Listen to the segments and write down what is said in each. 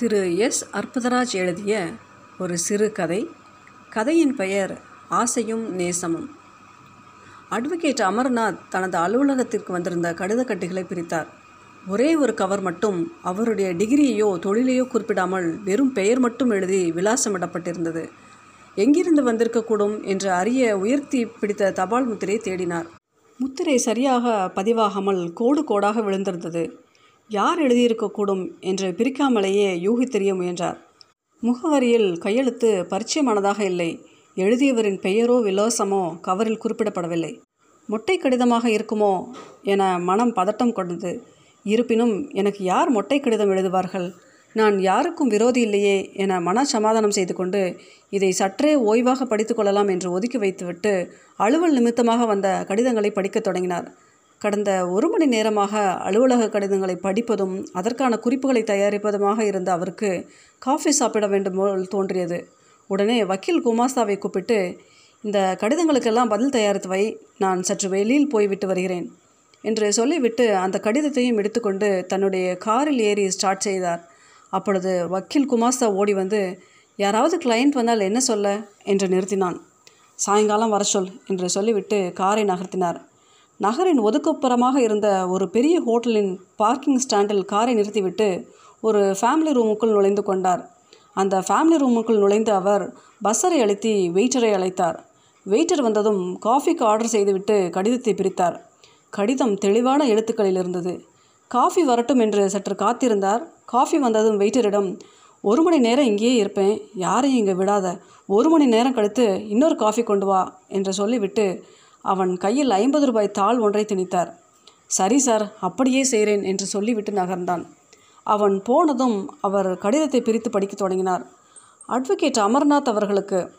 திரு S. Arputharaj எழுதிய ஒரு சிறு கதை. கதையின் பெயர் ஆசையும் நேசமும். அட்வொகேட் அமர்நாத் தனது அலுவலகத்திற்கு வந்திருந்த கடிதக்கட்டுகளை பிரித்தார். ஒரே ஒரு கவர் மட்டும் அவருடைய டிகிரியையோ தொழிலையோ குறிப்பிடாமல் வெறும் பெயர் மட்டும் எழுதி விலாசமிடப்பட்டிருந்தது. எங்கிருந்து வந்திருக்கக்கூடும் என்று அறிய உயர்த்தி பிடித்த தபால் முத்திரையை தேடினார். முத்திரை சரியாக பதிவாகாமல் கோடு கோடாக விழுந்திருந்தது. யார் எழுதியிருக்கக்கூடும் என்று பிரிக்காமலேயே யூகித்தெறிய முயன்றார். முகவரியில் கையெழுத்து பரிச்சயமானதாக இல்லை. எழுதியவரின் பெயரோ விலாசமோ கவரில் குறிப்பிடப்படவில்லை. மொட்டை கடிதமாக இருக்குமோ என மனம் பதட்டம் கொண்டது. இருப்பினும் எனக்கு யார் மொட்டை கடிதம் எழுதுவார்கள்? நான் யாருக்கும் விரோதி இல்லையே என மன சமாதானம் செய்து கொண்டு இதை சற்றே ஓய்வாக படித்துக்கொள்ளலாம் என்று ஒதுக்கி வைத்துவிட்டு அலுவல் நிமித்தமாக வந்த கடிதங்களை படிக்கத் தொடங்கினார். கடந்த ஒரு மணி நேரமாக அலுவலக கடிதங்களை படிப்பதும் அதற்கான குறிப்புகளை தயாரிப்பதுமாக இருந்த அவருக்கு காஃபி சாப்பிட வேண்டும் போல் தோன்றியது. உடனே வக்கீல் குமாஸ்தாவை கூப்பிட்டு இந்த கடிதங்களுக்கெல்லாம் பதில் தயாரித்து வை நான் சற்று வெளியில் போய்விட்டு வருகிறேன் என்று சொல்லிவிட்டு அந்த கடிதத்தையும் எடுத்துக்கொண்டு தன்னுடைய காரில் ஏறி ஸ்டார்ட் செய்தார். அப்பொழுது வக்கீல் குமாஸ்தா ஓடி வந்து யாராவது கிளையண்ட் வந்தால் என்ன சொல்ல? என்று நிறுத்தினான். சாயங்காலம் வர சொல் என்று சொல்லிவிட்டு காரை நகர்த்தினார். நகரின் ஒதுக்குப்புறமாக இருந்த ஒரு பெரிய ஹோட்டலின் பார்க்கிங் ஸ்டாண்டில் காரை நிறுத்திவிட்டு ஒரு ஃபேமிலி ரூமுக்குள் நுழைந்து கொண்டார். அந்த ஃபேமிலி ரூமுக்குள் நுழைந்த அவர் பஸ்ஸரை அழுத்தி வெயிட்டரை அழைத்தார். வெயிட்டர் வந்ததும் காஃபிக்கு ஆர்டர் செய்துவிட்டு கடிதத்தை பிரித்தார். கடிதம் தெளிவான எழுத்துக்களில் இருந்தது. காஃபி வரட்டும் என்று சற்று காத்திருந்தார். காஃபி வந்ததும் வெயிட்டரிடம் ஒரு மணி நேரம் இங்கேயே இருப்பேன். யாரையும் இங்கே விடாத. ஒரு மணி நேரம் கழித்து இன்னொரு காஃபி கொண்டு வா என்று சொல்லிவிட்டு அவன் கையில் ஐம்பது ரூபாய் தாள் ஒன்றை திணித்தார். சரி சார் அப்படியே செய்கிறேன் என்று சொல்லிவிட்டு நகர்ந்தான். அவன் போனதும் அவர் கடிதத்தை பிரித்து படிக்கத் தொடங்கினார். அட்வொகேட் அமர்நாத் அவர்களுக்கு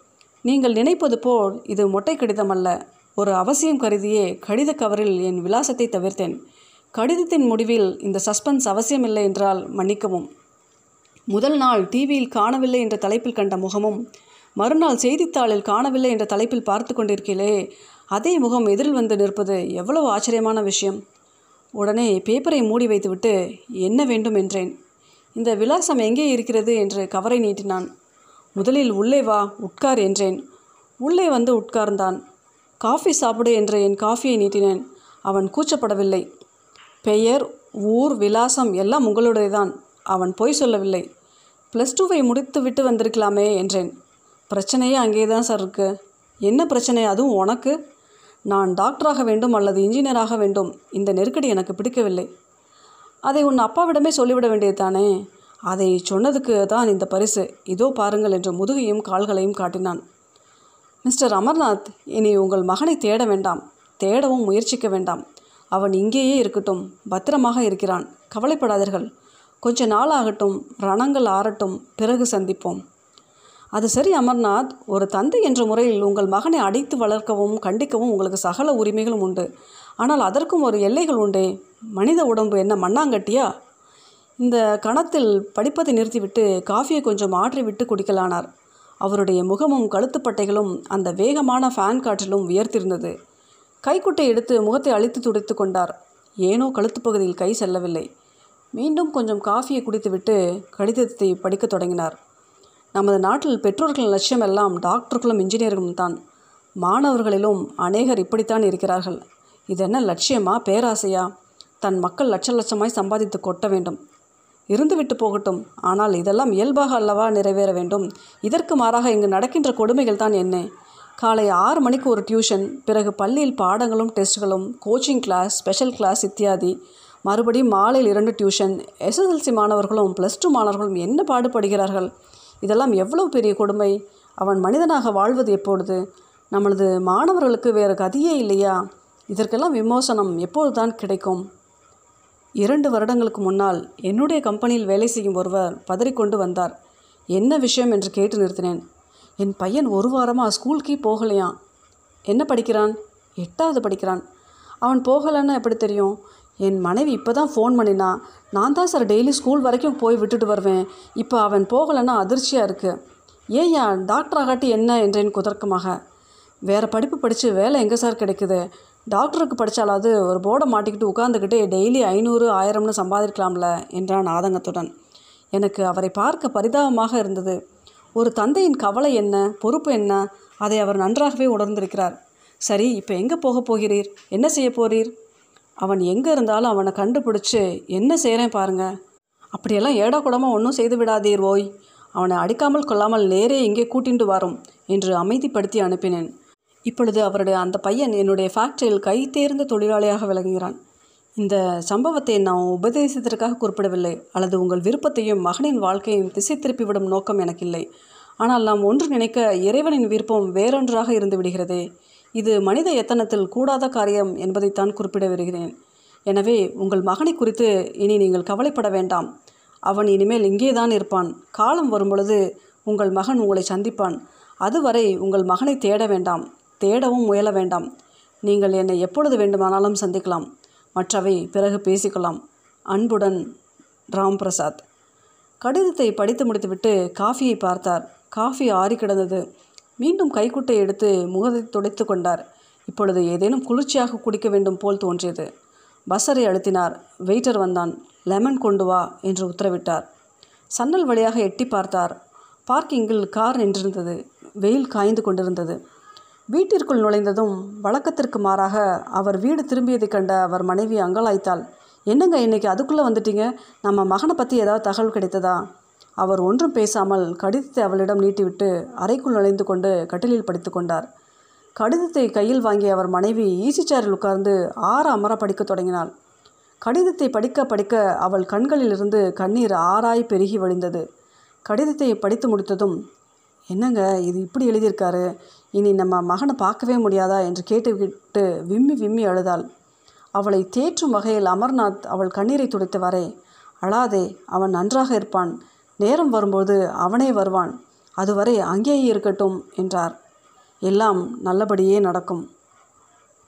நீங்கள் நினைப்பது போல் இது மொட்டை கடிதம் அல்ல. ஒரு அவசியம் கருதியே கடித கவரில் என் விலாசத்தை தவிர்த்தேன். கடிதத்தின் முடிவில் இந்த சஸ்பென்ஸ் அவசியமில்லை என்றால் மன்னிக்கவும். முதல் நாள் டிவியில் காணவில்லை என்ற தலைப்பில் கண்ட முகமும் மறுநாள் செய்தித்தாளில் காணவில்லை என்ற தலைப்பில் பார்த்து கொண்டிருக்கிறே அதே முகம் எதிரில் வந்து நிற்பது எவ்வளவு ஆச்சரியமான விஷயம். உடனே பேப்பரை மூடி வைத்துவிட்டு என்ன வேண்டும் என்றேன். இந்த விலாசம் எங்கே இருக்கிறது என்று கவரை நீட்டினான். முதலில் உள்ளே வா உட்கார் என்றேன். உள்ளே வந்து உட்கார்ந்தான். காஃபி சாப்பிடு என்று என் காஃபியை நீட்டினேன். அவன் கூச்சப்படவில்லை. பெயர் ஊர் விலாசம் எல்லாம் உங்களுடையதான். அவன் பொய் சொல்லவில்லை. ப்ளஸ் டூவை முடித்து விட்டு வந்திருக்கலாமே என்றேன். பிரச்சனையே அங்கே தான் சார் இருக்கு. என்ன பிரச்சனை? அதுவும் உனக்கு? நான் டாக்டராக வேண்டும் அல்லது இன்ஜினியராக வேண்டும் இந்த நெருக்கடி எனக்கு பிடிக்கவில்லை. அதை உன் அப்பாவிடமே சொல்லிவிட வேண்டியது தானே? அதை சொன்னதுக்கு தான் இந்த பரிசு. இதோ பாருங்கள் என்று முதுகையும் கால்களையும் காட்டினான். மிஸ்டர் அமர்நாத் இனி உங்கள் மகனை தேட வேண்டாம். தேடவும் முயற்சிக்க வேண்டாம். அவன் இங்கேயே இருக்கட்டும். பத்திரமாக இருக்கிறான். கவலைப்படாதீர்கள். கொஞ்ச நாள் ஆகட்டும் ரணங்கள் ஆறட்டும். பிறகு சந்திப்போம். அது சரி அமர்நாத். ஒரு தந்தை என்ற முறையில் உங்கள் மகனை அடித்து வளர்க்கவும் கண்டிக்கவும் உங்களுக்கு சகல உரிமைகளும் உண்டு. ஆனால் அதற்கும் ஒரு எல்லைகள் உண்டே. மனித உடம்பு என்ன மண்ணாங்கட்டியா? இந்த கணத்தில் படிப்பதை நிறுத்திவிட்டு காஃபியை கொஞ்சம் ஆற்றி விட்டு குடிக்கலானார். அவருடைய முகமும் கழுத்துப்பட்டைகளும் அந்த வேகமான ஃபேன் காற்றிலும் உயர்த்திருந்தது கைக்குட்டை எடுத்து முகத்தை அழித்து துடைத்து கொண்டார். ஏனோ கழுத்துப் பகுதியில் கை செல்லவில்லை. மீண்டும் கொஞ்சம் காஃபியை குடித்துவிட்டு கடிதத்தை படிக்கத் தொடங்கினார். நமது நாட்டில் பெற்றோர்களின் லட்சியம் எல்லாம் டாக்டர்களும் இன்ஜினியர்களும் தான். மாணவர்களிலும் அநேகர் இப்படித்தான் இருக்கிறார்கள். இது என்ன லட்சியமா பேராசையா? தன் மக்கள் லட்ச லட்சமாய் சம்பாதித்து கொட்ட வேண்டும். இருந்துவிட்டு போகட்டும். ஆனால் இதெல்லாம் இயல்பாக அல்லவா நிறைவேற வேண்டும்? இதற்கு மாறாக இங்கு நடக்கின்ற கொடுமைகள் தான் என்ன? காலை ஆறு மணிக்கு ஒரு டியூஷன் பிறகு பள்ளியில் பாடங்களும் டெஸ்ட்டுகளும் கோச்சிங் கிளாஸ் ஸ்பெஷல் கிளாஸ் இத்தியாதி. மறுபடியும் மாலையில் இரண்டு டியூஷன். எஸ்எஸ்எல்சி மாணவர்களும் ப்ளஸ் டூ மாணவர்களும் என்ன பாடுபடுகிறார்கள்? இதெல்லாம் எவ்வளவு பெரிய கொடுமை? அவன் மனிதனாக வாழ்வது எப்பொழுது? நமது மாணவர்களுக்கு வேறு கதியே இல்லையா? இதற்கெல்லாம் விமோசனம் எப்போது தான் கிடைக்கும்? இரண்டு வருடங்களுக்கு முன்னால் என்னுடைய கம்பெனியில் வேலை செய்யும் ஒருவர் பதறிக்கொண்டு வந்தார். என்ன விஷயம் என்று கேட்டு நிறுத்தினேன். என் பையன் ஒரு வாரமாக ஸ்கூலுக்கே போகலையாம். என்ன படிக்கிறான்? எட்டாவது படிக்கிறான். அவன் போகலைன்னு எப்படி தெரியும்? என் மனைவி இப்போ தான் ஃபோன் பண்ணினா நான் தான் சார் டெய்லி ஸ்கூல் வரைக்கும் போய் விட்டுட்டு வருவேன். இப்போ அவன் போகலைன்னா அதிர்ச்சியாக இருக்குது ஏயா டாக்டர் ஆகாட்டி என்ன என்றேன் குதர்க்கமாக. வேறு படிப்பு படித்து வேலை எங்கே சார் கிடைக்குது? டாக்டருக்கு படித்தாலாவது ஒரு போர்டை மாட்டிக்கிட்டு உட்காந்துக்கிட்டு டெய்லி ஐநூறு ஆயிரம்னு சம்பாதிக்கலாம்ல என்றான் ஆதங்கத்துடன். எனக்கு அவரை பார்க்க பரிதாபமாக இருந்தது. ஒரு தந்தையின் கவலை என்ன பொறுப்பு என்ன அதை அவர் நன்றாகவே உணர்ந்திருக்கிறார். சரி இப்போ எங்கே போக போகிறீர்? என்ன செய்ய போகிறீர் அவன் எங்கே இருந்தாலும் அவனை கண்டுபிடிச்சி என்ன செய்கிறேன் பாருங்க. அப்படியெல்லாம் ஏடா கூடமாக ஒன்றும் செய்து விடாதீர் ஓய். அவனை அடிக்காமல் கொள்ளாமல் நேரே இங்கே கூட்டிண்டு வரும் என்று அமைதிப்படுத்தி அனுப்பினேன். இப்பொழுது அவருடைய அந்த பையன் என்னுடைய ஃபேக்டரியில் கை தேர்ந்த தொழிலாளியாக விளங்குகிறான். இந்த சம்பவத்தை நான் உபதேசத்திற்காக குறிப்பிடவில்லை அல்லது உங்கள் விருப்பத்தையும் மகனின் வாழ்க்கையும் திசை திருப்பிவிடும் நோக்கம் எனக்கில்லை. ஆனால் நாம் ஒன்று நினைக்க இறைவனின் விருப்பம் வேறொன்றாக இருந்து விடுகிறதே. இது மனித எத்தனத்தில் கூடாத காரியம் என்பதைத்தான் குறிப்பிட வருகிறேன். எனவே உங்கள் மகனை குறித்து இனி நீங்கள் கவலைப்பட வேண்டாம். அவன் இனிமேல் இங்கேதான் இருப்பான். காலம் வரும்பொழுது உங்கள் மகன் உங்களை சந்திப்பான். அதுவரை உங்கள் மகனை தேட வேண்டாம். தேடவும் முயல வேண்டாம். நீங்கள் என்னை எப்பொழுது வேண்டுமானாலும் சந்திக்கலாம். மற்றவை பிறகு பேசிக்கலாம். அன்புடன் ராம் பிரசாத் கடிதத்தை படித்து முடித்துவிட்டு காஃபியை பார்த்தார். காஃபி ஆறி கிடந்தது மீண்டும் கைக்குட்டை எடுத்து முகத்தை துடைத்து கொண்டார். இப்பொழுது ஏதேனும் குளிர்ச்சியாக குடிக்க வேண்டும் போல் தோன்றியது. பஸ்ஸரை அழுத்தினார். வெயிட்டர் வந்தான். லெமன் கொண்டு வா என்று உத்தரவிட்டார். சன்னல் வழியாக எட்டி பார்த்தார். பார்க்கிங்கில் கார் நின்றிருந்தது. வெயில் காய்ந்து கொண்டிருந்தது. வீட்டிற்குள் நுழைந்ததும் வழக்கத்திற்கு மாறாக அவர் வீடு திரும்பியதைக் கண்ட அவர் மனைவி அங்கலாய்த்தாள். என்னங்க இன்னைக்கு அதுக்குள்ளே வந்துட்டீங்க? நம்ம மகனை பற்றி ஏதாவது தகவல் கிடைத்ததா? அவர் ஒன்றும் பேசாமல் கடிதத்தை அவளிடம் நீட்டிவிட்டு அறைக்குள் நுழைந்து கொண்டு கட்டிலில் படித்து கொண்டார். கடிதத்தை கையில் வாங்கிய அவர் மனைவி ஈசி சேரில் உட்கார்ந்து ஆற அமர படிக்கத் தொடங்கினாள். கடிதத்தை படிக்க படிக்க அவள் கண்களிலிருந்து கண்ணீர் ஆறாய் பெருகி வழிந்தது. கடிதத்தை படித்து முடித்ததும் என்னங்க இது இப்படி எழுதியிருக்காரு? இனி நம்ம மகனை பார்க்கவே முடியாதா? என்று கேட்டுவிட்டு விம்மி விம்மி அழுதாள். அவளை தேற்றும் வகையில் அமர்நாத் அவள் கண்ணீரை துடைத்தவாறே அழாதே அவன் நன்றாக இருப்பான். நேரம் வரும்போது அவனே வருவான். அதுவரை அங்கேயே இருக்கட்டும் என்றார். எல்லாம் நல்லபடியே நடக்கும்.